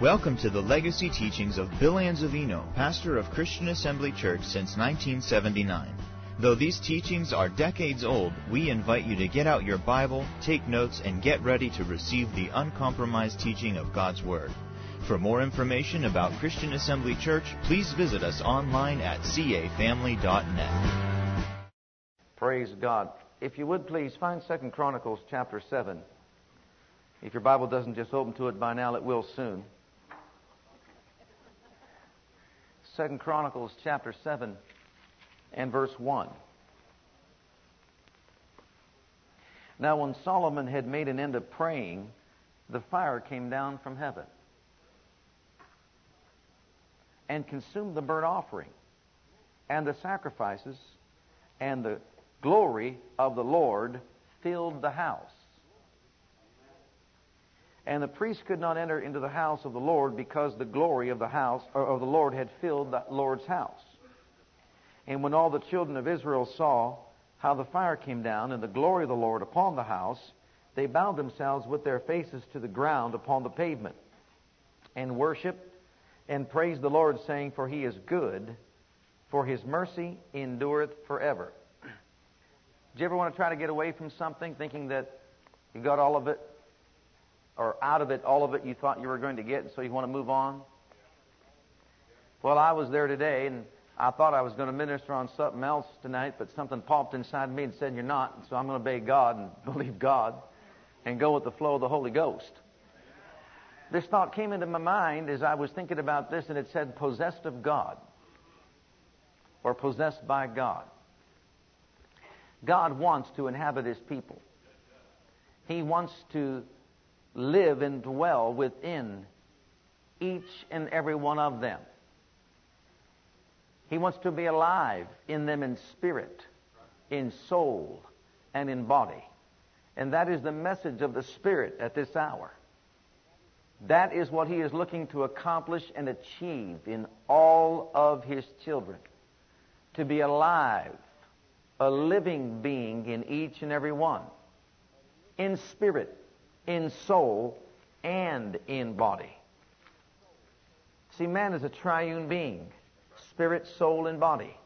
Welcome to the legacy teachings of Bill Anzavino, pastor of Christian Assembly Church since 1979. Though these teachings are decades old, we invite you to get out your Bible, take notes, and get ready to receive the uncompromised teaching of God's Word. For more information about Christian Assembly Church, please visit us online at cafamily.net. Praise God. If you would please find Second Chronicles chapter 7. If your Bible doesn't just open to it by now, it will soon. Second Chronicles chapter 7 and verse 1. Now when Solomon had made an end of praying, the fire came down from heaven and consumed the burnt offering and the sacrifices, and the glory of the Lord filled the house. And the priest could not enter into the house of the Lord because the glory of the house of the Lord had filled the Lord's house. And when all the children of Israel saw how the fire came down and the glory of the Lord upon the house, they bowed themselves with their faces to the ground upon the pavement and worshiped and praised the Lord, saying, For he is good, for his mercy endureth forever. Do you ever want to try to get away from something thinking that you got all of it or out of it, all of it you thought you were going to get, and so you want to move on? Well, I was there today, and I thought I was going to minister on something else tonight, but something popped inside me and said, You're not. So I'm going to obey God and believe God and go with the flow of the Holy Ghost. This thought came into my mind as I was thinking about this, and it said, Possessed of God or possessed by God. God wants to inhabit His people. He wants to live and dwell within each and every one of them. He wants to be alive in them in spirit, in soul, and in body. And that is the message of the Spirit at this hour. That is what He is looking to accomplish and achieve in all of His children. To be alive, a living being in each and every one. In spirit, in soul, and in body. See, man is a triune being spirit, soul, and body.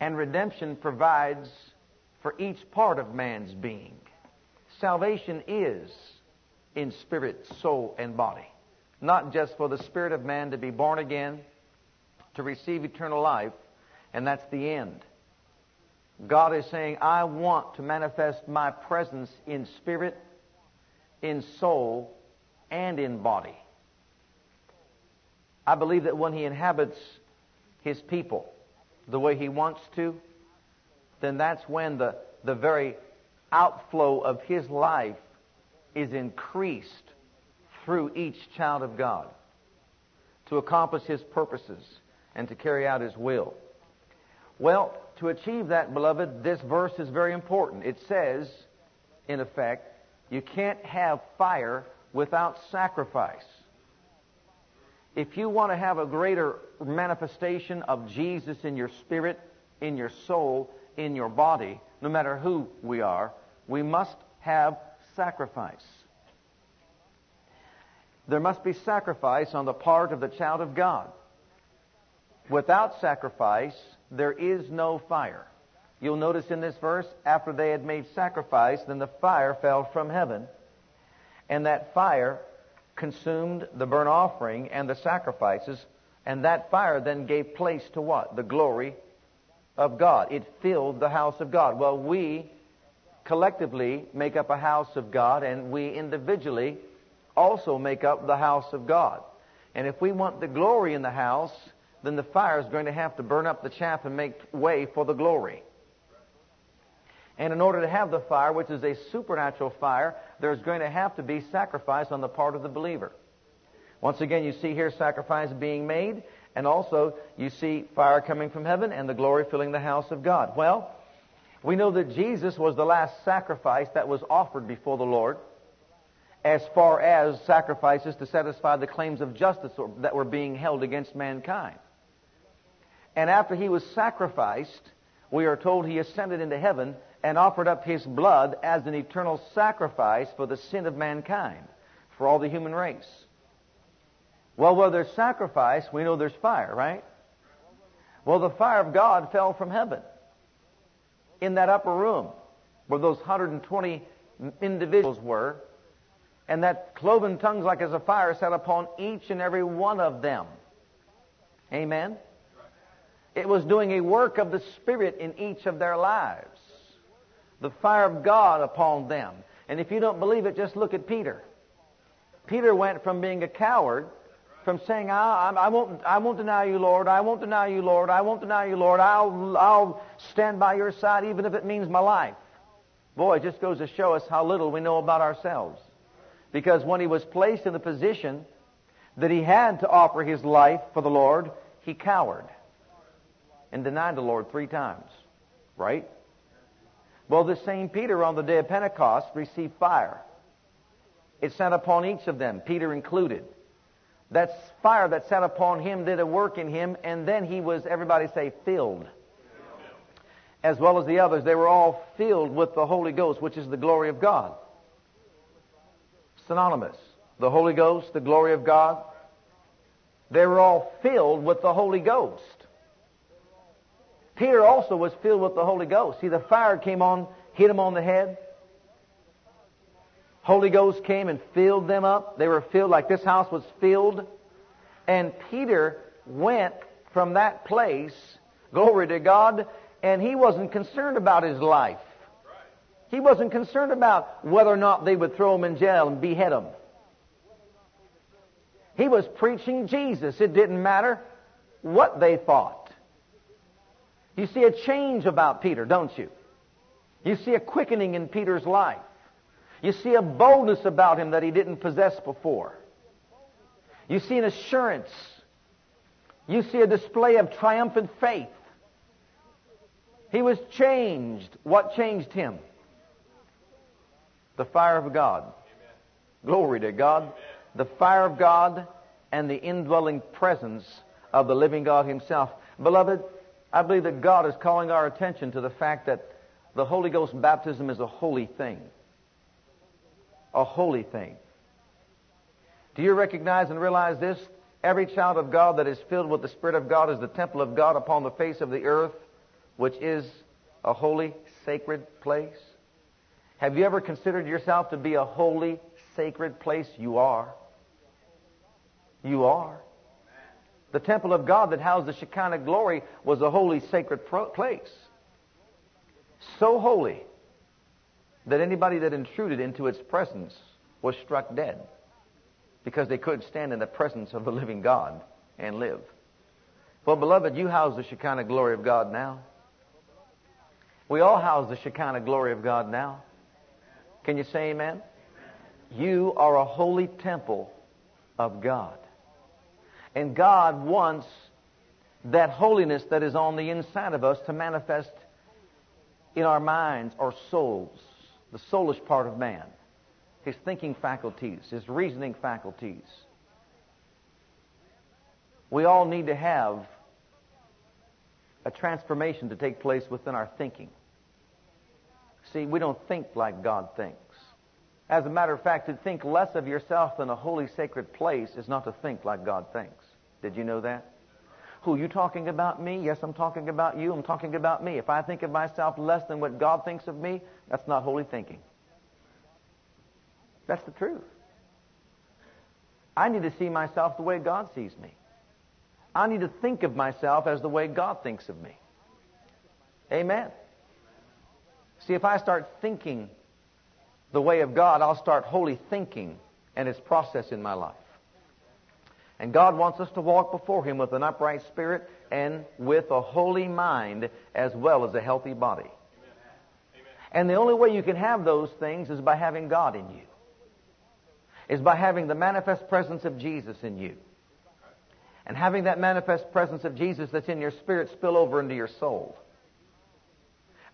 And redemption provides for each part of man's being. Salvation is in spirit, soul, and body. Not just for the spirit of man to be born again, to receive eternal life, and that's the end. God is saying, I want to manifest my presence in spirit, in soul, and in body. I believe that when He inhabits His people the way He wants to, then that's when the, the very outflow of His life is increased through each child of God to accomplish His purposes and to carry out His will. Well, to achieve that, beloved, this verse is very important. It says, in effect, you can't have fire without sacrifice. If you want to have a greater manifestation of Jesus in your spirit, in your soul, in your body, no matter who we are, we must have sacrifice. There must be sacrifice on the part of the child of God. Without sacrifice, there is no fire. You'll notice in this verse, after they had made sacrifice, then the fire fell from heaven, and that fire consumed the burnt offering and the sacrifices, and that fire then gave place to what? The glory of God. It filled the house of God. Well, we collectively make up a house of God, and we individually also make up the house of God. And if we want the glory in the house, then the fire is going to have to burn up the chaff and make way for the glory. And in order to have the fire, which is a supernatural fire, there's going to have to be sacrifice on the part of the believer. Once again, you see here sacrifice being made, and also you see fire coming from heaven and the glory filling the house of God. Well, we know that Jesus was the last sacrifice that was offered before the Lord as far as sacrifices to satisfy the claims of justice that were being held against mankind. And after he was sacrificed, we are told he ascended into heaven and offered up his blood as an eternal sacrifice for the sin of mankind, for all the human race. Well, where there's sacrifice, we know there's fire, right? Well, the fire of God fell from heaven in that upper room where those 120 individuals were, and that cloven tongues like as a fire sat upon each and every one of them. Amen? It was doing a work of the Spirit in each of their lives. The fire of God upon them. And if you don't believe it, just look at Peter. Peter went from being a coward, from saying, I, I, won't, I won't deny you, Lord, I won't deny you, Lord, I won't deny you, Lord, I'll, I'll stand by your side even if it means my life. Boy, it just goes to show us how little we know about ourselves. Because when he was placed in the position that he had to offer his life for the Lord, he cowered and denied the Lord three times. Right? Well, this same Peter on the day of Pentecost received fire. It sat upon each of them, Peter included. That fire that sat upon him did a work in him, and then he was, everybody say, filled. As well as the others, they were all filled with the Holy Ghost, which is the glory of God. Synonymous. The Holy Ghost, the glory of God. They were all filled with the Holy Ghost. Peter also was filled with the Holy Ghost. See, the fire came on, hit him on the head. Holy Ghost came and filled them up. They were filled like this house was filled. And Peter went from that place, glory to God, and he wasn't concerned about his life. He wasn't concerned about whether or not they would throw him in jail and behead him. He was preaching Jesus. It didn't matter what they thought. You see a change about Peter, don't you? You see a quickening in Peter's life. You see a boldness about him that he didn't possess before. You see an assurance. You see a display of triumphant faith. He was changed. What changed him? The fire of God. Amen. Glory to God. Amen. The fire of God and the indwelling presence of the living God Himself. Beloved, I believe that God is calling our attention to the fact that the Holy Ghost baptism is a holy thing. A holy thing. Do you recognize and realize this? Every child of God that is filled with the Spirit of God is the temple of God upon the face of the earth, which is a holy, sacred place. Have you ever considered yourself to be a holy, sacred place? You are. You are. The temple of God that housed the Shekinah glory was a holy, sacred place. So holy that anybody that intruded into its presence was struck dead because they couldn't stand in the presence of the living God and live. Well, beloved, you house the Shekinah glory of God now. We all house the Shekinah glory of God now. Can you say amen? You are a holy temple of God. And God wants that holiness that is on the inside of us to manifest in our minds, our souls, the soulish part of man, his thinking faculties, his reasoning faculties. We all need to have a transformation to take place within our thinking. See, we don't think like God thinks. As a matter of fact, to think less of yourself than a holy, sacred place is not to think like God thinks. Did you know that? Who, you talking about me? Yes, I'm talking about you. I'm talking about me. If I think of myself less than what God thinks of me, that's not holy thinking. That's the truth. I need to see myself the way God sees me. I need to think of myself as the way God thinks of me. Amen. See, if I start thinking the way of God, I'll start holy thinking and its process in my life. And God wants us to walk before Him with an upright spirit and with a holy mind as well as a healthy body. Amen. And the only way you can have those things is by having God in you. Is by having the manifest presence of Jesus in you. And having that manifest presence of Jesus that's in your spirit spill over into your soul.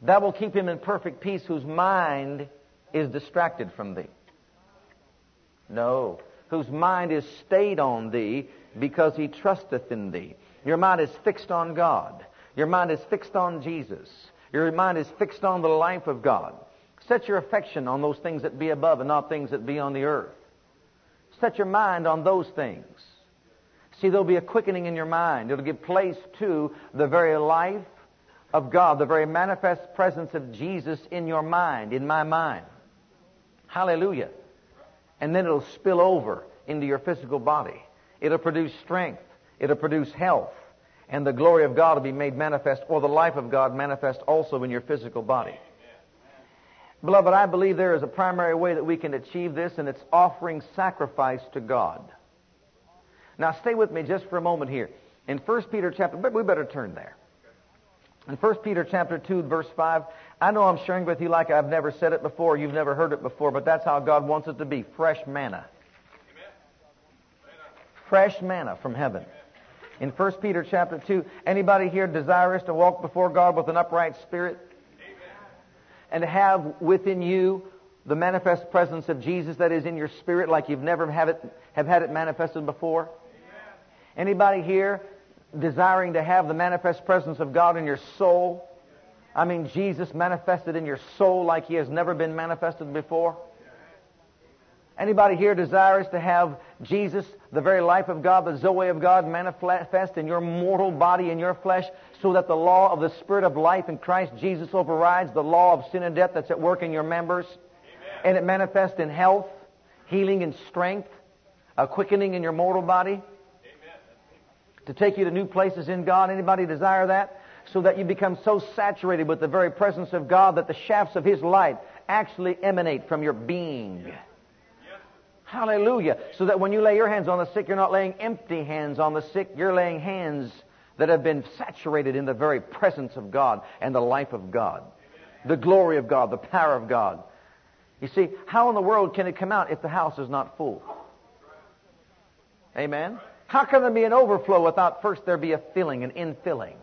That will keep him in perfect peace whose mind is distracted from thee. No. Whose mind is stayed on thee because he trusteth in thee. Your mind is fixed on God. Your mind is fixed on Jesus. Your mind is fixed on the life of God. Set your affection on those things that be above and not things that be on the earth. Set your mind on those things. See, there'll be a quickening in your mind. It'll give place to the very life of God, the very manifest presence of Jesus in your mind, in my mind. Hallelujah. And then it'll spill over into your physical body. It'll produce strength. It'll produce health. And the glory of God will be made manifest, or the life of God manifest also in your physical body. Beloved, I believe there is a primary way that we can achieve this, and it's offering sacrifice to God. Now, stay with me just for a moment here. In 1 Peter chapter, but we better turn there. In 1 Peter chapter 2, verse 5, I know I'm sharing with you like I've never said it before, you've never heard it before, but that's how God wants it to be. Fresh manna. Fresh manna from heaven. In 1 Peter chapter 2, anybody here desirous to walk before God with an upright spirit? And to have within you the manifest presence of Jesus that is in your spirit like you've never have, it, have had it manifested before? Anybody here desiring to have the manifest presence of God in your soul? I mean, Jesus manifested in your soul like He has never been manifested before? Anybody here desirous to have Jesus, the very life of God, the Zoe of God, manifest in your mortal body, in your flesh, so that the law of the Spirit of life in Christ Jesus overrides the law of sin and death that's at work in your members? Amen. And it manifests in health, healing, and strength, a quickening in your mortal body? to take you to new places in God. Anybody desire that? So that you become so saturated with the very presence of God that the shafts of His light actually emanate from your being. Hallelujah. So that when you lay your hands on the sick, you're not laying empty hands on the sick. You're laying hands that have been saturated in the very presence of God and the life of God. The glory of God, the power of God. You see, how in the world can it come out if the house is not full? Amen? How can there be an overflow without first there be a filling, an infilling?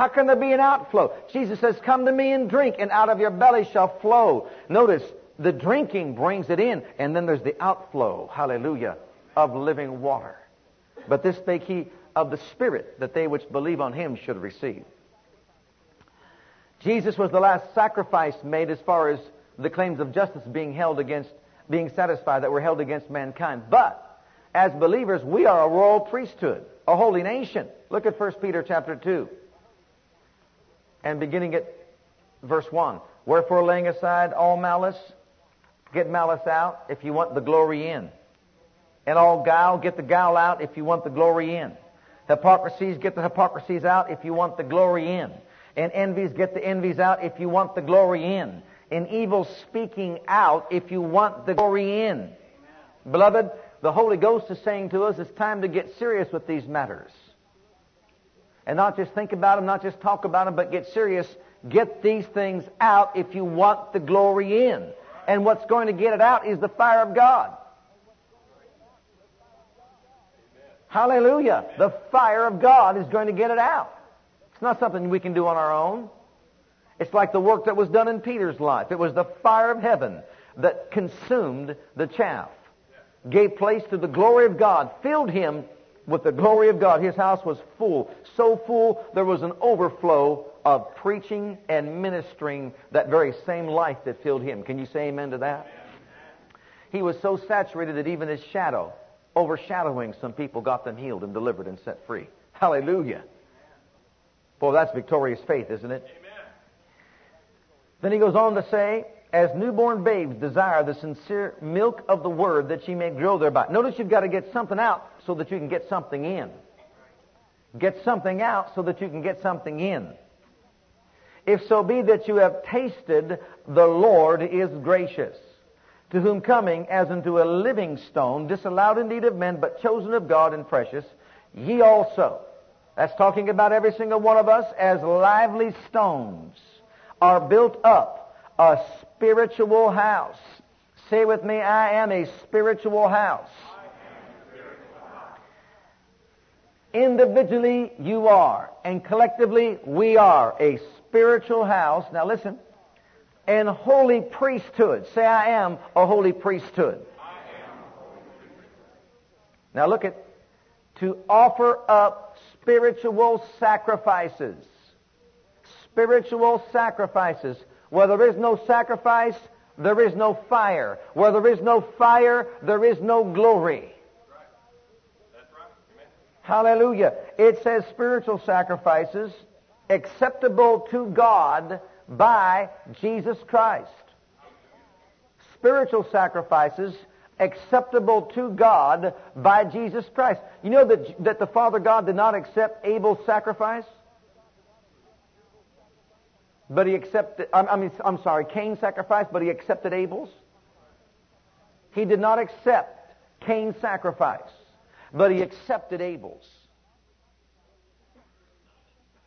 How can there be an outflow? Jesus says, Come to me and drink, and out of your belly shall flow. Notice, the drinking brings it in, and then there's the outflow, hallelujah, of living water. But this spake he of the Spirit, that they which believe on him should receive. Jesus was the last sacrifice made as far as the claims of justice being held against, being satisfied that were held against mankind. But as believers, we are a royal priesthood, a holy nation. Look at 1 Peter chapter 2. And beginning at verse 1. Wherefore laying aside all malice, get malice out if you want the glory in. And all guile, get the guile out if you want the glory in. Hypocrisies, get the hypocrisies out if you want the glory in. And envies, get the envies out if you want the glory in. And evil speaking out if you want the glory in. Beloved, the Holy Ghost is saying to us it's time to get serious with these matters. And not just think about them, not just talk about them, but get serious. Get these things out if you want the glory in. And what's going to get it out is the fire of God. Hallelujah. The fire of God is going to get it out. It's not something we can do on our own. It's like the work that was done in Peter's life. It was the fire of heaven that consumed the chaff gave place to the glory of God, filled him with the glory of God. His house was full, so full there was an overflow of preaching and ministering that very same life that filled him. Can you say amen to that? He was so saturated that even his shadow, overshadowing some people, got them healed and delivered and set free. Hallelujah. Boy, that's victorious faith, isn't it? Then he goes on to say, as newborn babes desire the sincere milk of the word that ye may grow thereby. Notice you've got to get something out so that you can get something in. Get something out so that you can get something in. If so be that you have tasted the Lord is gracious, to whom coming as unto a living stone, disallowed indeed of men, but chosen of God and precious, ye also. That's talking about every single one of us as lively stones are built up a spiritual house. Say with me, I am a spiritual house. Individually, you are. And collectively, we are a spiritual house. Now listen. And holy priesthood. Say, I am a holy priesthood. Now look at to offer up spiritual sacrifices. spiritual sacrifices. Where there is no sacrifice, there is no fire. Where there is no fire, there is no glory. Hallelujah. It says spiritual sacrifices acceptable to God by Jesus Christ. Spiritual sacrifices acceptable to God by Jesus Christ. You know that, that the Father God did not accept Abel's sacrifice? But he accepted, I mean, I'm sorry, Cain's sacrifice, but he accepted Abel's? He did not accept Cain's sacrifice, but he accepted Abel's.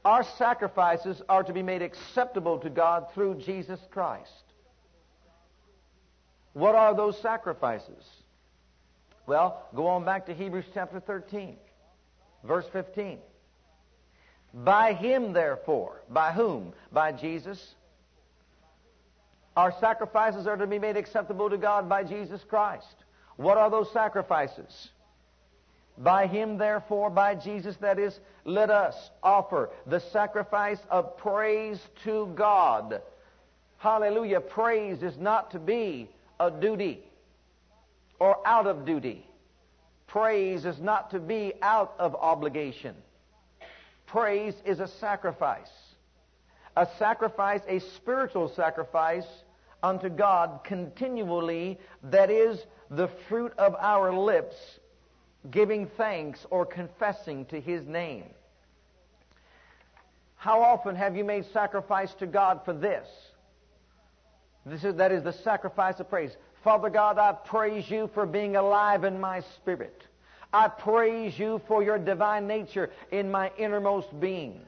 Our sacrifices are to be made acceptable to God through Jesus Christ. What are those sacrifices? Well, go on back to Hebrews chapter 13, verse 15. By him, therefore, by whom? By Jesus. Our sacrifices are to be made acceptable to God by Jesus Christ. What are those sacrifices? By him, therefore, by Jesus, that is, let us offer the sacrifice of praise to God. Hallelujah. Praise is not to be a duty or out of duty. Praise is not to be out of obligation. Praise is a sacrifice. A sacrifice, a spiritual sacrifice unto God continually, that is the fruit of our lips, giving thanks or confessing to His name. How often have you made sacrifice to God for this? This is, that is the sacrifice of praise. Father God, I praise you for being alive in my spirit. I praise you for your divine nature in my innermost being.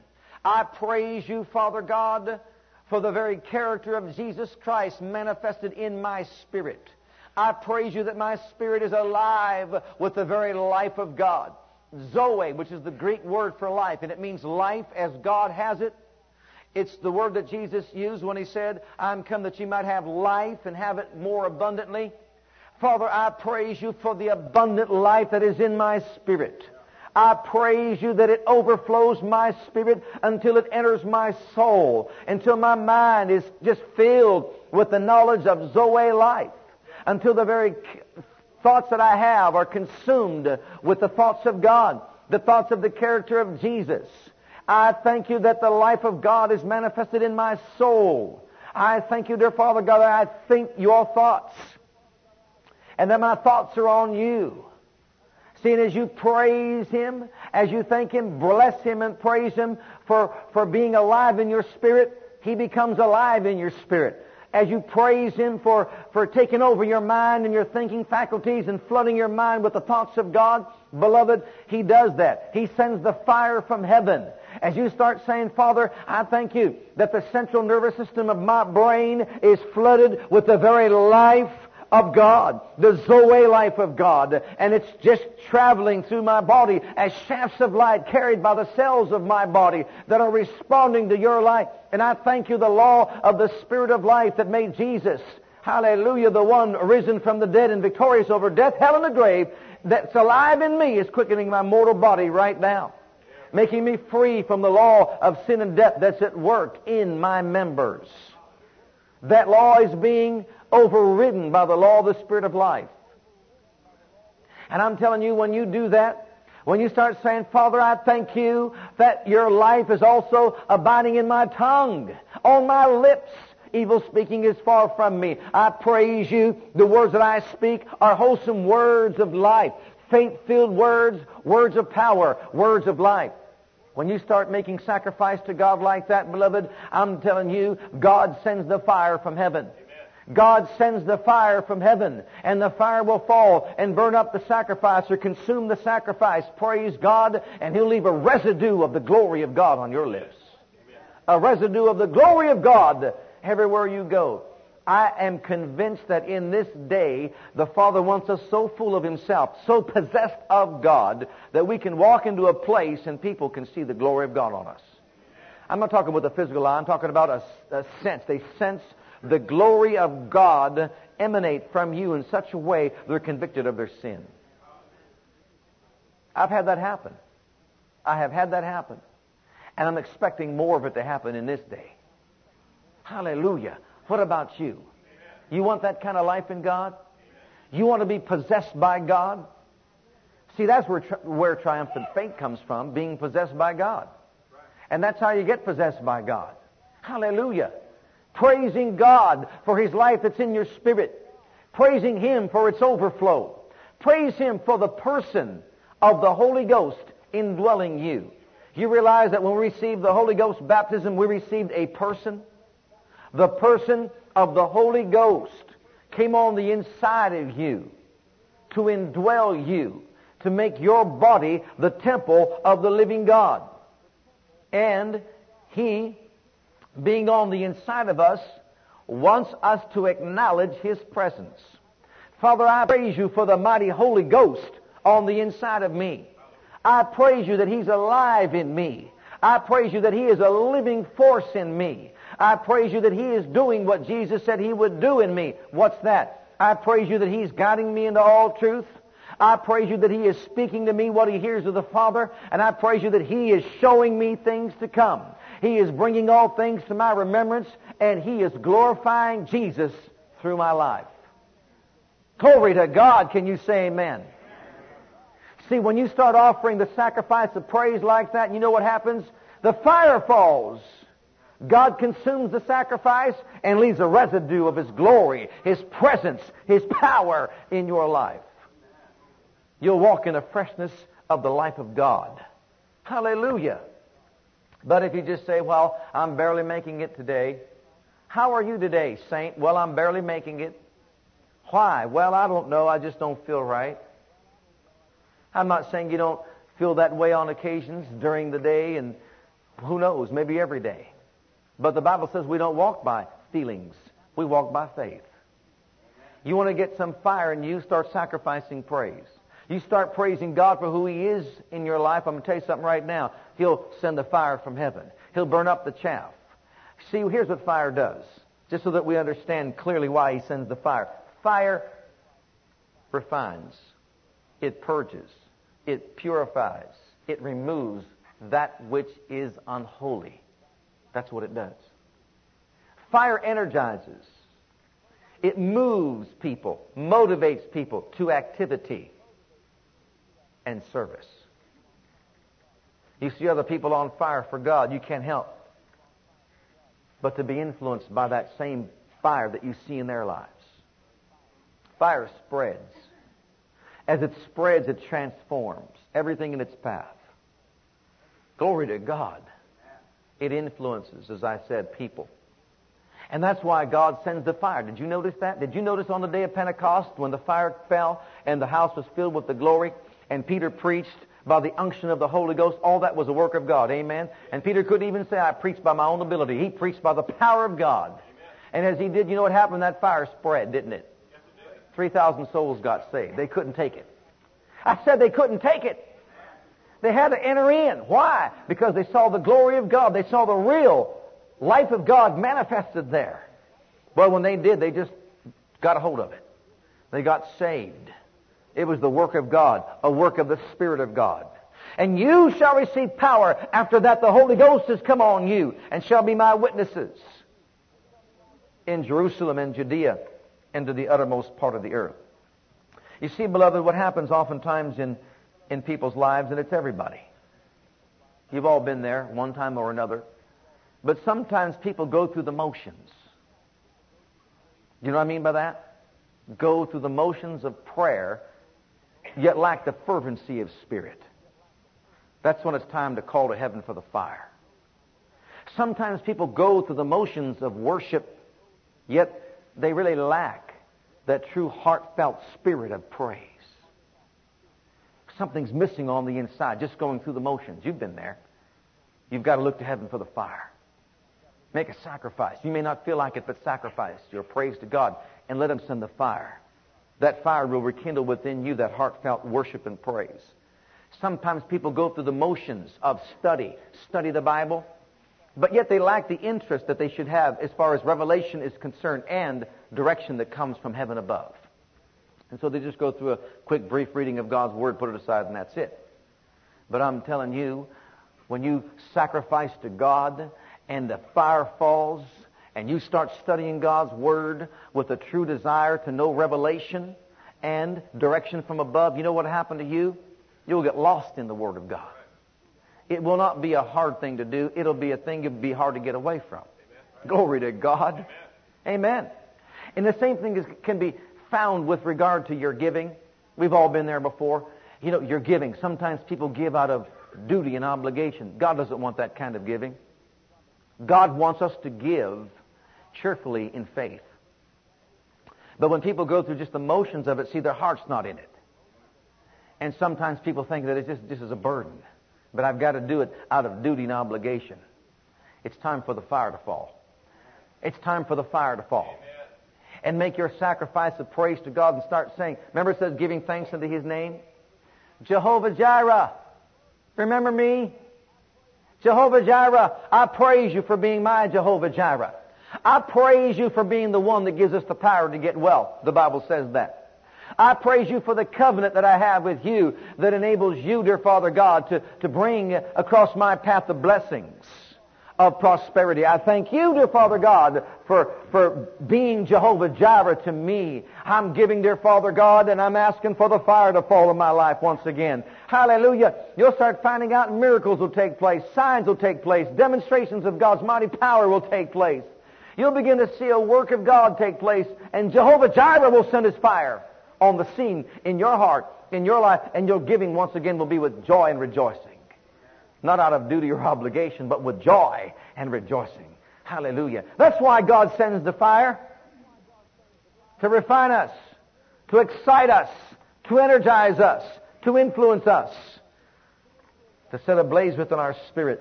I praise you, Father God, for the very character of Jesus Christ manifested in my spirit. I praise you that my spirit is alive with the very life of God. Zoe, which is the Greek word for life, and it means life as God has it it's the word that Jesus used when he said, I'm come that you might have life and have it more abundantly. Father, I praise you for the abundant life that is in my spirit. I praise you that it overflows my spirit until it enters my soul, until my mind is just filled with the knowledge of Zoe life, until the very thoughts that I have are consumed with the thoughts of God, the thoughts of the character of Jesus. I thank you that the life of God is manifested in my soul. I thank you, dear Father God, that I think your thoughts. And that my thoughts are on you. Seeing as you praise Him, as you thank Him, bless Him and praise Him for, for being alive in your spirit, He becomes alive in your spirit. As you praise Him for, for taking over your mind and your thinking faculties and flooding your mind with the thoughts of God, beloved, He does that. He sends the fire from heaven as you start saying, Father, I thank you that the central nervous system of my brain is flooded with the very life of God, the Zoe life of God, and it's just traveling through my body as shafts of light carried by the cells of my body that are responding to your light. And I thank you the law of the Spirit of life that made Jesus, hallelujah, the one risen from the dead and victorious over death, hell, and the grave, that's alive in me is quickening my mortal body right now making me free from the law of sin and death that's at work in my members. That law is being overridden by the law of the Spirit of life. And I'm telling you, when you do that, when you start saying, Father, I thank you that your life is also abiding in my tongue, on my lips, evil speaking is far from me. I praise you. The words that I speak are wholesome words of life faith-filled words, words of power, words of life. When you start making sacrifice to God like that, beloved, I'm telling you, God sends the fire from heaven. God sends the fire from heaven, and the fire will fall and burn up the sacrifice or consume the sacrifice. Praise God, and He'll leave a residue of the glory of God on your lips. A residue of the glory of God everywhere you go. I am convinced that in this day, the Father wants us so full of Himself, so possessed of God, that we can walk into a place and people can see the glory of God on us. I'm not talking about the physical eye, I'm talking about a, a sense. They sense the glory of God emanate from you in such a way they're convicted of their sin. I've had that happen. I have had that happen. And I'm expecting more of it to happen in this day. Hallelujah. What about you? You want that kind of life in God? You want to be possessed by God? See, that's where, where triumphant faith comes from, being possessed by God. And that's how you get possessed by God. Hallelujah. Praising God for His life that's in your spirit. Praising Him for its overflow. Praise Him for the person of the Holy Ghost indwelling you. You realize that when we received the Holy Ghost baptism, we received a person? The person of the Holy Ghost came on the inside of you to indwell you, to make your body the temple of the living God. And He, being on the inside of us, wants us to acknowledge His presence. Father, I praise you for the mighty Holy Ghost on the inside of me. I praise you that He's alive in me. I praise you that He is a living force in me. I praise you that He is doing what Jesus said He would do in me. What's that? I praise you that He's guiding me into all truth. I praise you that He is speaking to me what He hears of the Father. And I praise you that He is showing me things to come. He is bringing all things to my remembrance and He is glorifying Jesus through my life. Glory to God. Can you say amen? See, when you start offering the sacrifice of praise like that, you know what happens? The fire falls. God consumes the sacrifice and leaves a residue of His glory, His presence, His power in your life. You'll walk in the freshness of the life of God. Hallelujah. But if you just say, well, I'm barely making it today. How are you today, saint? Well, I'm barely making it. Why? Well, I don't know. I just don't feel right. I'm not saying you don't feel that way on occasions during the day and who knows, maybe every day. But the Bible says we don't walk by feelings. We walk by faith. You want to get some fire and you start sacrificing praise. You start praising God for who He is in your life. I'm going to tell you something right now. He'll send the fire from heaven. He'll burn up the chaff. See, here's what fire does. Just so that we understand clearly why He sends the fire. Fire refines. It purges. It purifies. It removes that which is unholy. That's what it does. Fire energizes. It moves people, motivates people to activity and service. You see other people on fire for God, you can't help but to be influenced by that same fire that you see in their lives. Fire spreads. As it spreads, it transforms everything in its path. Glory to God. It influences, as I said, people. And that's why God sends the fire. Did you notice that? Did you notice on the day of Pentecost when the fire fell and the house was filled with the glory and Peter preached by the unction of the Holy Ghost? All that was a work of God. Amen. And Peter couldn't even say, I preached by my own ability. He preached by the power of God. And as he did, you know what happened? That fire spread, didn't it? 3,000 souls got saved. They couldn't take it. I said they couldn't take it. They had to enter in. Why? Because they saw the glory of God. They saw the real life of God manifested there. But when they did, they just got a hold of it. They got saved. It was the work of God, a work of the Spirit of God. And you shall receive power. After that, the Holy Ghost has come on you and shall be my witnesses in Jerusalem and Judea and to the uttermost part of the earth. You see, beloved, what happens oftentimes in, in people's lives, and it's everybody. You've all been there one time or another. But sometimes people go through the motions. You know what I mean by that? Go through the motions of prayer, yet lack the fervency of spirit. That's when it's time to call to heaven for the fire. Sometimes people go through the motions of worship, yet they really lack that true heartfelt spirit of praise. Something's missing on the inside, just going through the motions. You've been there. You've got to look to heaven for the fire. Make a sacrifice. You may not feel like it, but sacrifice your praise to God and let Him send the fire. That fire will rekindle within you that heartfelt worship and praise. Sometimes people go through the motions of study, study the Bible, but yet they lack the interest that they should have as far as revelation is concerned and direction that comes from heaven above. And so they just go through a quick, brief reading of God's Word, put it aside, and that's it. But I'm telling you, When you sacrifice to God and the fire falls and you start studying God's Word with a true desire to know revelation and direction from above, you know what happened to you? You'll get lost in the Word of God. It will not be a hard thing to do. It'll be a thing it'll be hard to get away from. Amen. Glory to God. Amen. Amen. And the same thing is, can be found with regard to your giving. We've all been there before. You know, your giving. Sometimes people give out of duty and obligation. God doesn't want that kind of giving. God wants us to give cheerfully in faith. But when people go through just the motions of it, see, their heart's not in it. And sometimes people think that it's just, just as a burden. But I've got to do it out of duty and obligation. It's time for the fire to fall. It's time for the fire to fall. Amen. And make your sacrifice of praise to God and start saying, remember it says giving thanks unto His name? Jehovah Jireh. Remember me? Jehovah Jireh, I praise you for being my Jehovah Jireh. I praise you for being the one that gives us the power to get wealth. The Bible says that. I praise you for the covenant that I have with you that enables you, dear Father God, to, to bring across my path the blessings of prosperity. I thank you, dear Father God, for, for being Jehovah Jireh to me. I'm giving, dear Father God, and I'm asking for the fire to fall in my life once again. Hallelujah. You'll start finding out miracles will take place, signs will take place, demonstrations of God's mighty power will take place. You'll begin to see a work of God take place, and Jehovah Jireh will send his fire on the scene in your heart, in your life, and your giving once again will be with joy and rejoicing. Not out of duty or obligation, but with joy and rejoicing. Hallelujah. That's why God sends the fire. To refine us, to excite us, to energize us, to influence us, to set ablaze within our spirit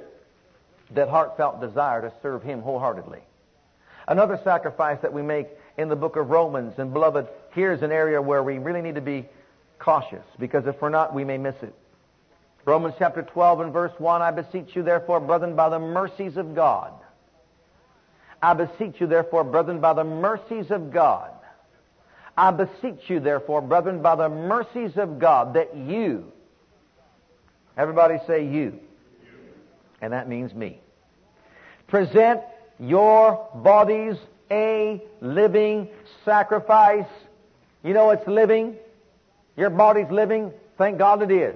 that heartfelt desire to serve Him wholeheartedly. Another sacrifice that we make in the book of Romans, and beloved, here's an area where we really need to be cautious, because if we're not, we may miss it. Romans chapter 12 and verse 1, I beseech you therefore, brethren, by the mercies of God. I beseech you therefore, brethren, by the mercies of God. I beseech you therefore, brethren, by the mercies of God, that you, everybody say you, and that means me, present your bodies a living sacrifice. You know it's living. Your body's living. Thank God it is.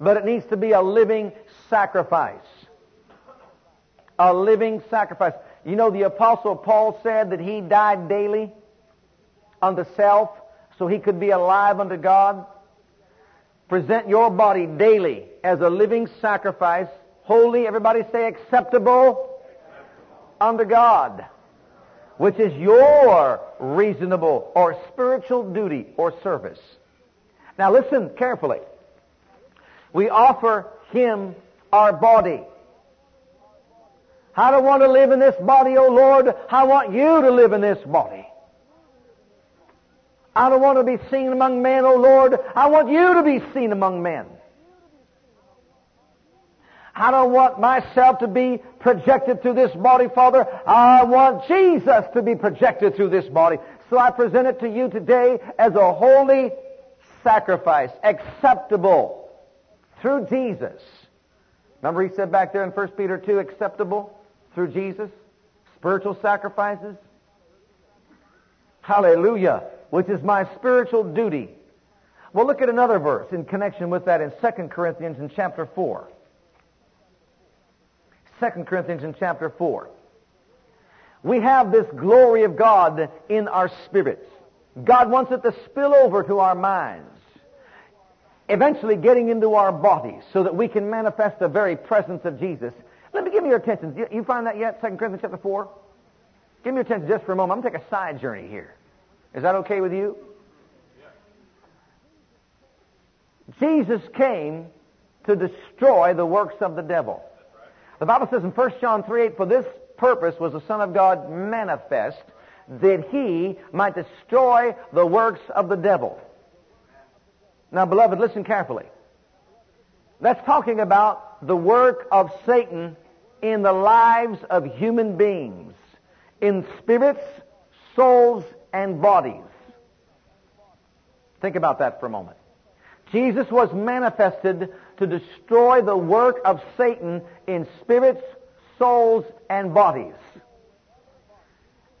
But it needs to be a living sacrifice. A living sacrifice. You know the apostle Paul said that he died daily unto self so he could be alive unto God. Present your body daily as a living sacrifice, holy, everybody say acceptable, unto God, which is your reasonable or spiritual duty or service. Now listen carefully. We offer Him our body. I don't want to live in this body, O Lord. I want you to live in this body. I don't want to be seen among men, O Lord. I want you to be seen among men. I don't want myself to be projected through this body, Father. I want Jesus to be projected through this body. So I present it to you today as a holy sacrifice, acceptable through Jesus. Remember he said back there in 1 Peter 2, acceptable through Jesus? Spiritual sacrifices? Hallelujah. Which is my spiritual duty. Well, look at another verse in connection with that in 2 Corinthians in chapter 4. 2 Corinthians in chapter 4. We have this glory of God in our spirits. God wants it to spill over to our minds, eventually getting into our bodies so that we can manifest the very presence of Jesus. Let me give you your attention. You find that yet? 2 Corinthians chapter 4? Give me your attention just for a moment. I'm going to take a side journey here. Is that okay with you? Jesus came to destroy the works of the devil. The Bible says in 1 John 3 8, For this purpose was the Son of God manifest, that he might destroy the works of the devil. Now, beloved, listen carefully. That's talking about the work of Satan in the lives of human beings, in spirits, souls, and bodies. Think about that for a moment. Jesus was manifested to destroy the work of Satan in spirits, souls, and bodies.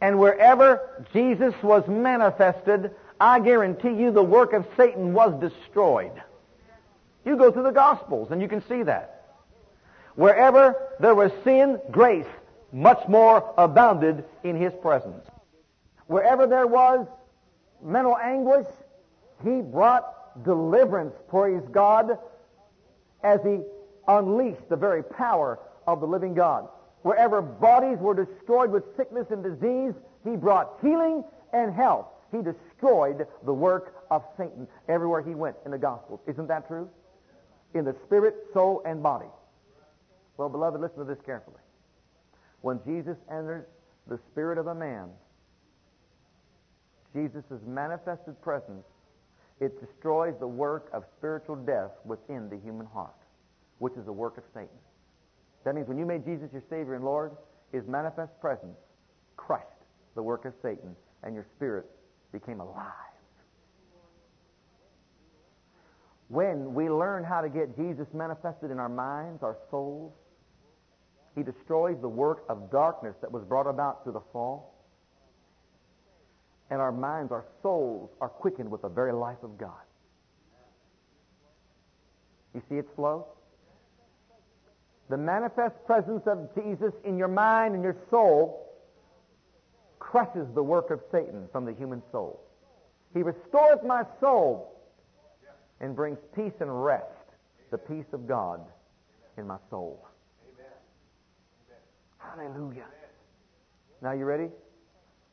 And wherever Jesus was manifested, I guarantee you the work of Satan was destroyed. You go through the Gospels and you can see that. Wherever there was sin, grace much more abounded in His presence. Wherever there was mental anguish, He brought deliverance, praise God, as He unleashed the very power of the living God. Wherever bodies were destroyed with sickness and disease, He brought healing and health. He destroyed the work of Satan everywhere He went in the Gospels. Isn't that true? In the spirit, soul, and body. Well, beloved, listen to this carefully. When Jesus enters the spirit of a man, Jesus' manifested presence, it destroys the work of spiritual death within the human heart, which is the work of Satan. That means when you made Jesus your Savior and Lord, His manifest presence crushed the work of Satan, and your spirit became alive. When we learn how to get Jesus manifested in our minds, our souls, He destroys the work of darkness that was brought about through the fall. And our minds, our souls are quickened with the very life of God. You see it flow? The manifest presence of Jesus in your mind and your soul crushes the work of Satan from the human soul. He restores my soul and brings peace and rest, the peace of God in my soul. Hallelujah. Now you ready?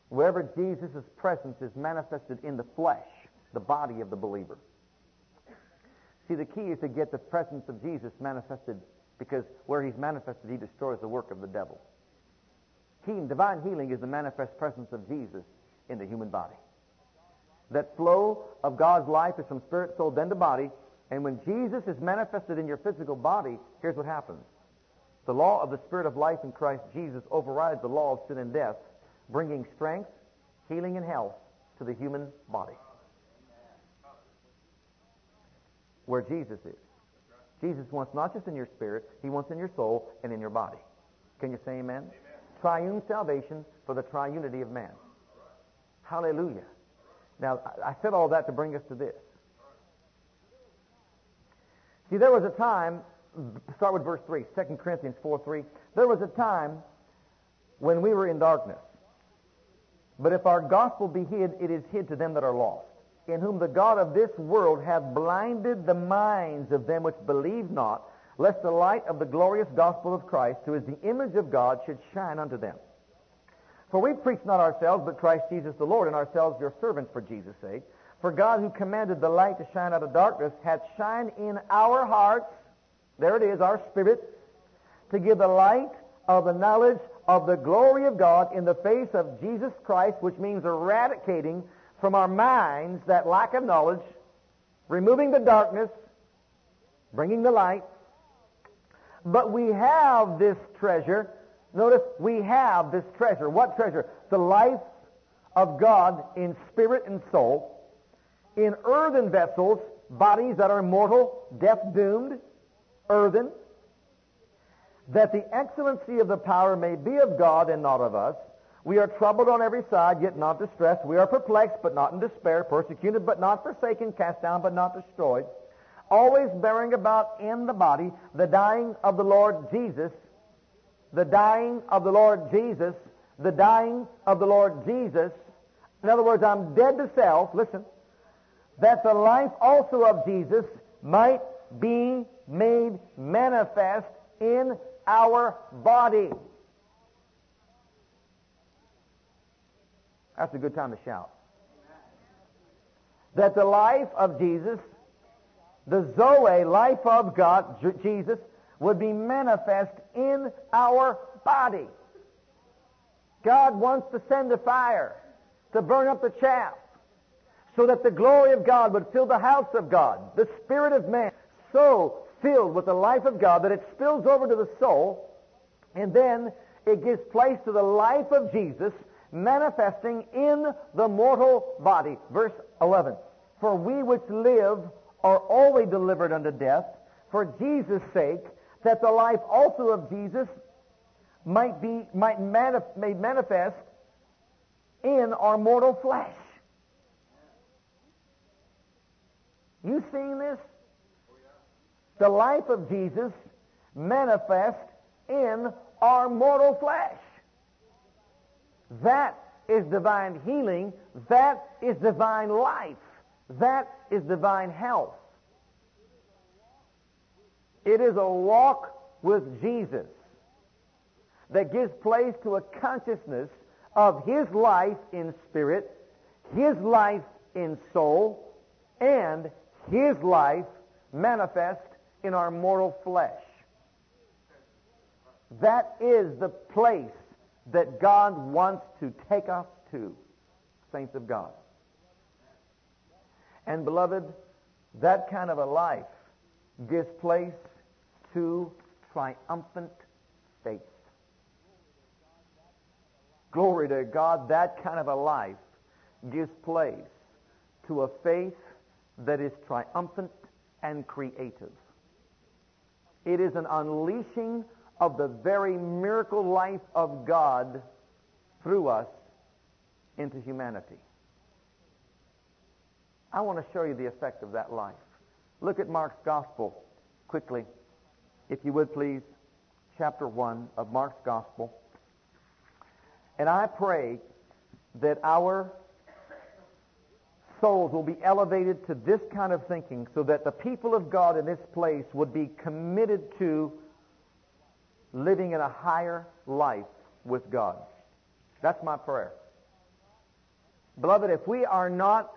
Wherever Jesus' presence is manifested in the flesh, the body of the believer. See, the key is to get the presence of Jesus manifested because where he's manifested, he destroys the work of the devil. Healing, divine healing is the manifest presence of Jesus in the human body. That flow of God's life is from spirit, soul, then to body. And when Jesus is manifested in your physical body, here's what happens. The law of the Spirit of life in Christ Jesus overrides the law of sin and death, bringing strength, healing, and health to the human body. Where Jesus is. Jesus wants not just in your spirit, He wants in your soul and in your body. Can you say amen? amen. Triune salvation for the triunity of man. Hallelujah. Now, I said all that to bring us to this. See, there was a time, start with verse 3, 2 Corinthians 4 3. There was a time when we were in darkness. But if our gospel be hid, it is hid to them that are lost, in whom the God of this world hath blinded the minds of them which believe not, lest the light of the glorious gospel of Christ, who is the image of God, should shine unto them. For we preach not ourselves, but Christ Jesus the Lord, and ourselves your servants for Jesus' sake. For God, who commanded the light to shine out of darkness, hath shined in our hearts, there it is, our spirit, to give the light of the knowledge of the glory of God in the face of Jesus Christ, which means eradicating from our minds that lack of knowledge, removing the darkness, bringing the light. But we have this treasure Notice we have this treasure. What treasure? The life of God in spirit and soul, in earthen vessels, bodies that are mortal, death doomed, earthen, that the excellency of the power may be of God and not of us. We are troubled on every side, yet not distressed. We are perplexed, but not in despair, persecuted, but not forsaken, cast down, but not destroyed. Always bearing about in the body the dying of the Lord Jesus, the dying of the Lord Jesus, the dying of the Lord Jesus. In other words, I'm dead to self, listen, that the life also of Jesus might be made manifest in our body. That's a good time to shout. That the life of Jesus, the Zoe, life of God, Jesus, would be manifest in our body. God wants to send a fire to burn up the chaff so that the glory of God would fill the house of God, the spirit of man, so filled with the life of God that it spills over to the soul, and then it gives place to the life of Jesus manifesting in the mortal body. Verse 11. For we which live are always delivered unto death for Jesus' sake, that the life also of Jesus might be might manif- made manifest in our mortal flesh. You seeing this? The life of Jesus manifest in our mortal flesh. That is divine healing. That is divine life. That is divine health. It is a walk with Jesus that gives place to a consciousness of His life in spirit, His life in soul, and His life manifest in our mortal flesh. That is the place that God wants to take us to, saints of God. And beloved, that kind of a life gives place to triumphant faith. Glory to God, that kind of a life gives place to a faith that is triumphant and creative. It is an unleashing of the very miracle life of God through us into humanity. I want to show you the effect of that life. Look at Mark's Gospel quickly, if you would please. Chapter 1 of Mark's Gospel. And I pray that our souls will be elevated to this kind of thinking so that the people of God in this place would be committed to living in a higher life with God. That's my prayer. Beloved, if we are not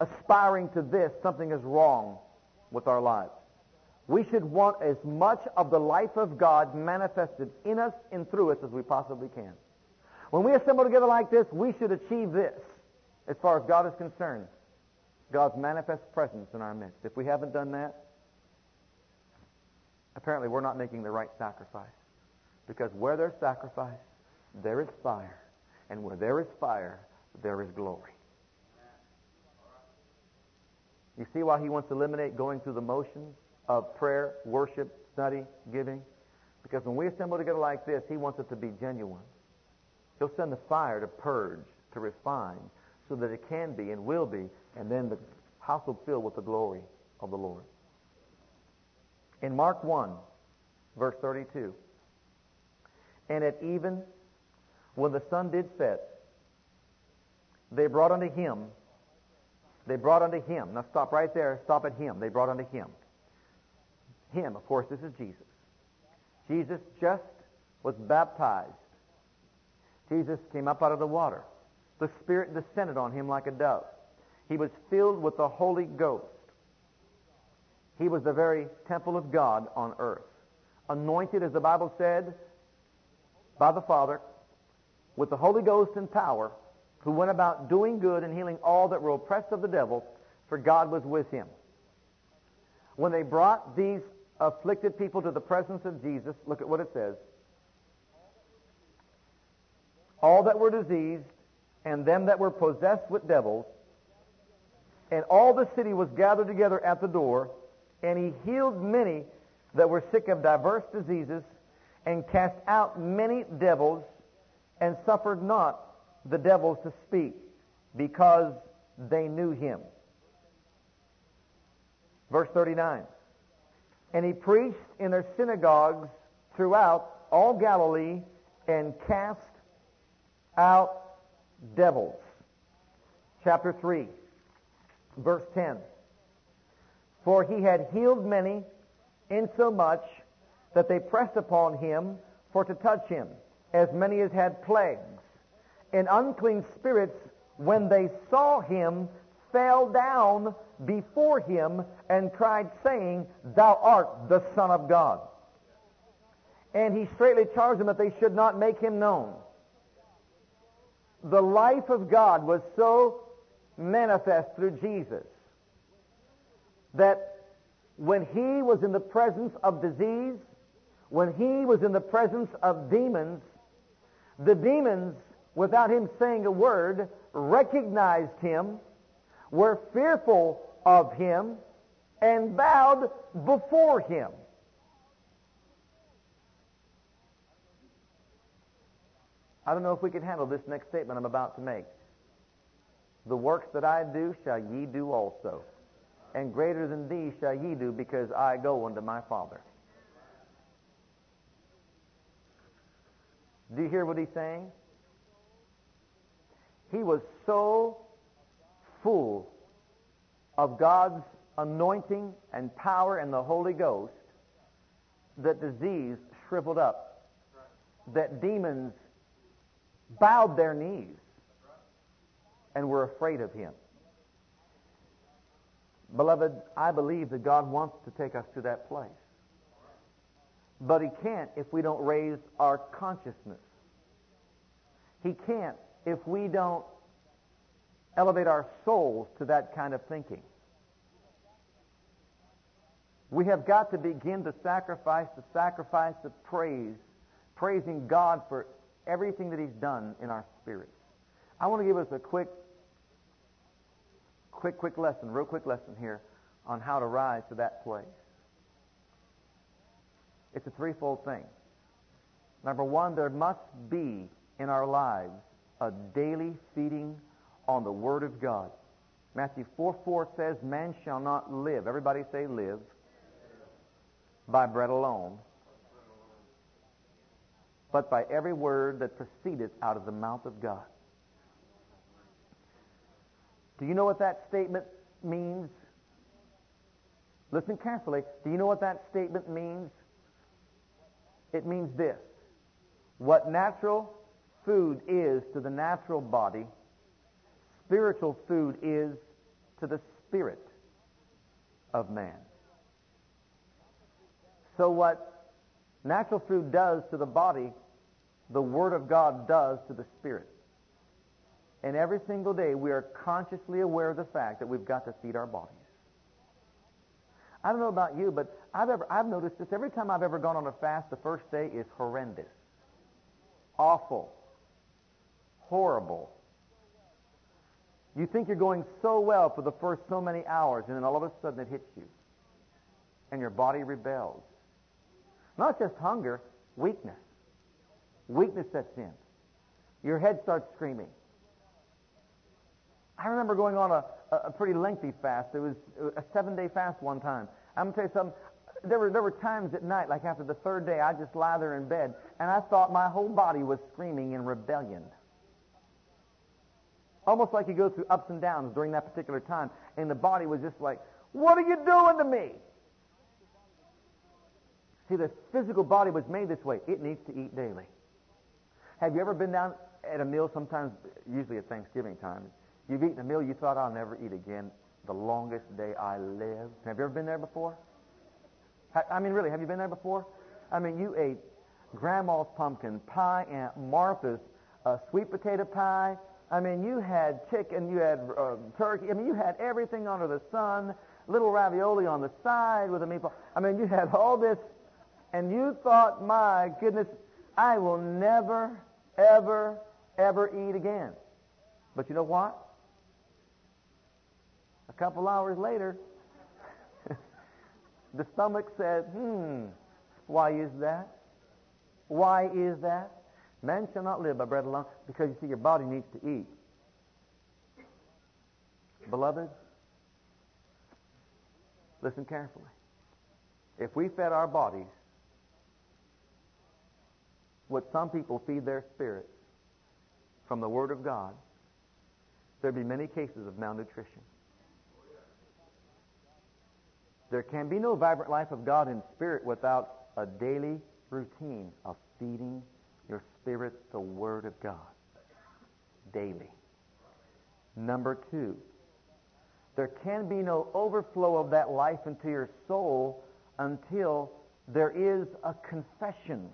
aspiring to this, something is wrong with our lives. We should want as much of the life of God manifested in us and through us as we possibly can. When we assemble together like this, we should achieve this as far as God is concerned. God's manifest presence in our midst. If we haven't done that, apparently we're not making the right sacrifice. Because where there's sacrifice, there is fire. And where there is fire, there is glory. You see why he wants to eliminate going through the motions of prayer, worship, study, giving? Because when we assemble together like this, he wants it to be genuine. He'll send the fire to purge, to refine, so that it can be and will be, and then the house will fill with the glory of the Lord. In Mark 1, verse 32, and at even when the sun did set, they brought unto him, they brought unto him, now stop right there, stop at him, they brought unto him. Him, of course, this is Jesus. Jesus just was baptized. Jesus came up out of the water. The Spirit descended on him like a dove. He was filled with the Holy Ghost. He was the very temple of God on earth. Anointed, as the Bible said, by the Father, with the Holy Ghost and power, who went about doing good and healing all that were oppressed of the devil, for God was with him. When they brought these afflicted people to the presence of Jesus, look at what it says. All that were diseased and them that were possessed with devils, and all the city was gathered together at the door, and he healed many that were sick of diverse diseases, and cast out many devils, and suffered not the devils to speak, because they knew him. Verse 39. And he preached in their synagogues throughout all Galilee, and cast out devils. Chapter 3, verse 10. For he had healed many, insomuch that they pressed upon him for to touch him, as many as had plagues. And unclean spirits, when they saw him, fell down before him and cried, saying, Thou art the Son of God. And he straightly charged them that they should not make him known the life of God was so manifest through Jesus that when he was in the presence of disease, when he was in the presence of demons, the demons, without him saying a word, recognized him, were fearful of him, and bowed before him. I don't know if we can handle this next statement I'm about to make. The works that I do shall ye do also. And greater than these shall ye do because I go unto my Father. Do you hear what he's saying? He was so full of God's anointing and power and the Holy Ghost that disease shriveled up, that demons bowed their knees and were afraid of him. Beloved, I believe that God wants to take us to that place. But he can't if we don't raise our consciousness. He can't if we don't elevate our souls to that kind of thinking. We have got to begin to sacrifice the sacrifice of praise, praising God for everything that He's done in our spirits. I want to give us a quick, quick, quick lesson, real quick lesson here on how to rise to that place. It's a threefold thing. Number one, there must be in our lives a daily feeding on the Word of God. Matthew 4 4 says, Man shall not live. Everybody say, live. By bread alone, but by every word that proceedeth out of the mouth of God. Do you know what that statement means? Listen carefully. Do you know what that statement means? It means this. What natural food is to the natural body, spiritual food is to the spirit of man. So what natural food does to the body, the Word of God does to the spirit. And every single day we are consciously aware of the fact that we've got to feed our bodies. I don't know about you, but I've ever I've noticed this every time I've ever gone on a fast, the first day is horrendous. Awful horrible. You think you're going so well for the first so many hours, and then all of a sudden it hits you. And your body rebels. Not just hunger, weakness. Weakness sets in. Your head starts screaming. I remember going on a, a pretty lengthy fast. It was a seven day fast one time. I'm going to tell you something. There were, there were times at night, like after the third day, I just lie there in bed, and I thought my whole body was screaming in rebellion. Almost like you go through ups and downs during that particular time. And the body was just like, what are you doing to me? See, the physical body was made this way. It needs to eat daily. Have you ever been down at a meal sometimes, usually at Thanksgiving time, you've eaten a meal you thought I'll never eat again the longest day I live? Have you ever been there before? I mean, really, have you been there before? I mean, you ate grandma's pumpkin pie, Aunt Martha's uh, sweet potato pie, I mean, you had chicken, you had uh, turkey. I mean, you had everything under the sun. Little ravioli on the side with a meatball. I mean, you had all this, and you thought, my goodness, I will never, ever, ever eat again. But you know what? A couple hours later, the stomach said, hmm, why is that? Why is that? Man shall not live by bread alone because you see your body needs to eat. Beloved, listen carefully. If we fed our bodies what some people feed their spirits from the Word of God, there'd be many cases of malnutrition. There can be no vibrant life of God in spirit without a daily routine of feeding your spirit the Word of God daily. Number two, there can be no overflow of that life into your soul until there is a confession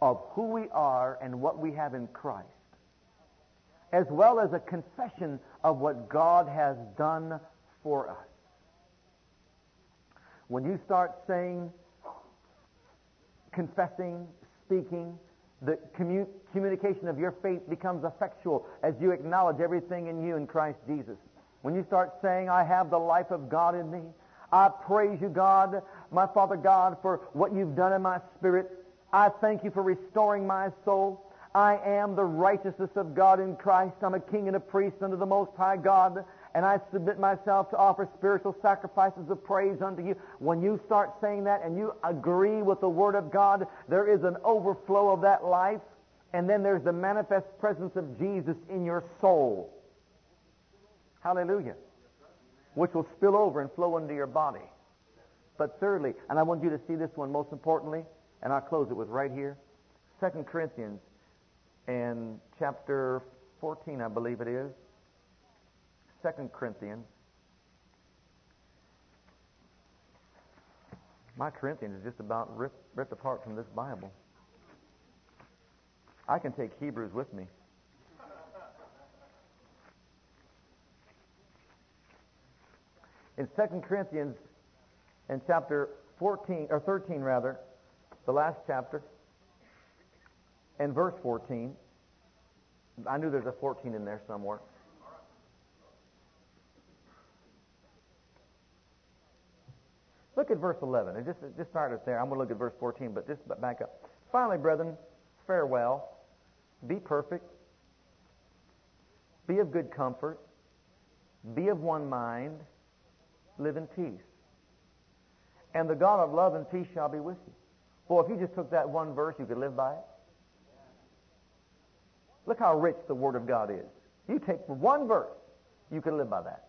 of who we are and what we have in Christ, as well as a confession of what God has done for us. When you start saying, confessing, speaking, the commu- communication of your faith becomes effectual as you acknowledge everything in you in Christ Jesus. When you start saying, I have the life of God in me, I praise you, God, my Father God, for what you've done in my spirit. I thank you for restoring my soul. I am the righteousness of God in Christ. I'm a king and a priest under the Most High God, and I submit myself to offer spiritual sacrifices of praise unto you. When you start saying that and you agree with the Word of God, there is an overflow of that life, and then there's the manifest presence of Jesus in your soul. Hallelujah. Which will spill over and flow into your body. But thirdly, and I want you to see this one most importantly, and I'll close it with right here. 2 Corinthians and chapter 14, I believe it is. 2 Corinthians. My Corinthians is just about ripped, ripped apart from this Bible. I can take Hebrews with me. In 2 Corinthians, in chapter 14, or 13 rather, the last chapter, and verse 14. I knew there's a 14 in there somewhere. Look at verse 11. And just, just start it there. I'm going to look at verse 14, but just back up. Finally, brethren, farewell. Be perfect. Be of good comfort. Be of one mind. Live in peace. And the God of love and peace shall be with you. Boy, if you just took that one verse, you could live by it. Look how rich the Word of God is. You take one verse, you can live by that.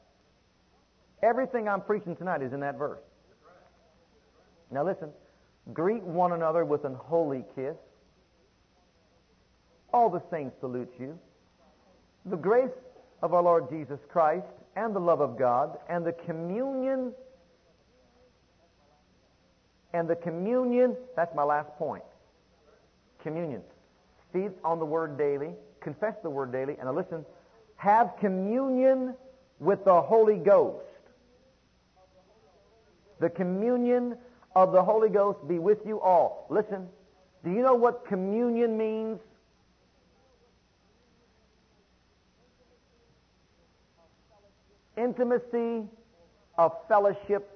Everything I'm preaching tonight is in that verse. Now listen, greet one another with an holy kiss. All the saints salute you. The grace of our Lord Jesus Christ and the love of God and the communion and the communion, that's my last point. Communion. Feed on the word daily confess the word daily, and listen, have communion with the Holy Ghost. The communion of the Holy Ghost be with you all. Listen, do you know what communion means? Intimacy of fellowship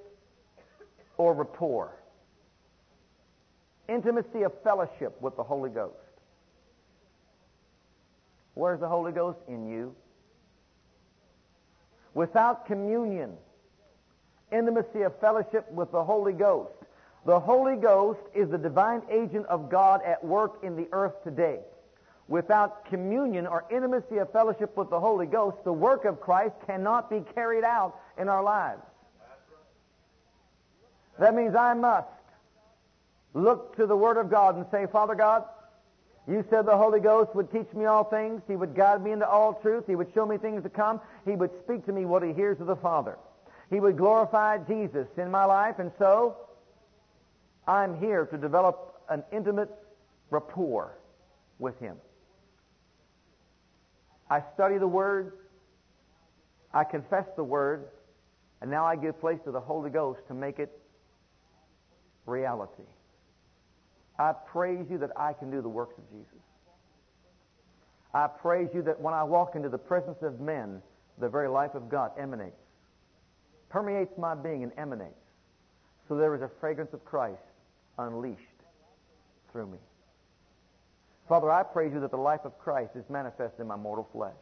or rapport. Intimacy of fellowship with the Holy Ghost. Where's the Holy Ghost? In you. Without communion, intimacy of fellowship with the Holy Ghost. The Holy Ghost is the divine agent of God at work in the earth today. Without communion or intimacy of fellowship with the Holy Ghost, the work of Christ cannot be carried out in our lives. That means I must look to the Word of God and say, Father God, you said the Holy Ghost would teach me all things. He would guide me into all truth. He would show me things to come. He would speak to me what he hears of the Father. He would glorify Jesus in my life. And so, I'm here to develop an intimate rapport with him. I study the Word. I confess the Word. And now I give place to the Holy Ghost to make it reality. I praise you that I can do the works of Jesus. I praise you that when I walk into the presence of men, the very life of God emanates, permeates my being and emanates. So there is a fragrance of Christ unleashed through me. Father, I praise you that the life of Christ is manifest in my mortal flesh.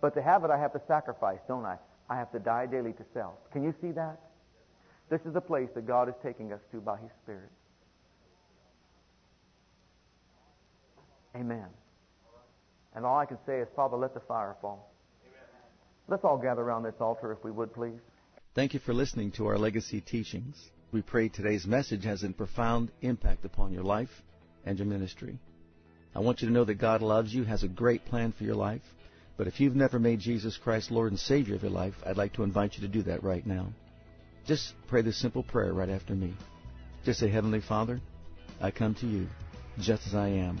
But to have it, I have to sacrifice, don't I? I have to die daily to self. Can you see that? This is the place that God is taking us to by His Spirit. Amen. And all I can say is, Father, let the fire fall. Let's all gather around this altar if we would, please. Thank you for listening to our legacy teachings. We pray today's message has a profound impact upon your life and your ministry. I want you to know that God loves you, has a great plan for your life. But if you've never made Jesus Christ Lord and Savior of your life, I'd like to invite you to do that right now. Just pray this simple prayer right after me. Just say, Heavenly Father, I come to you just as I am.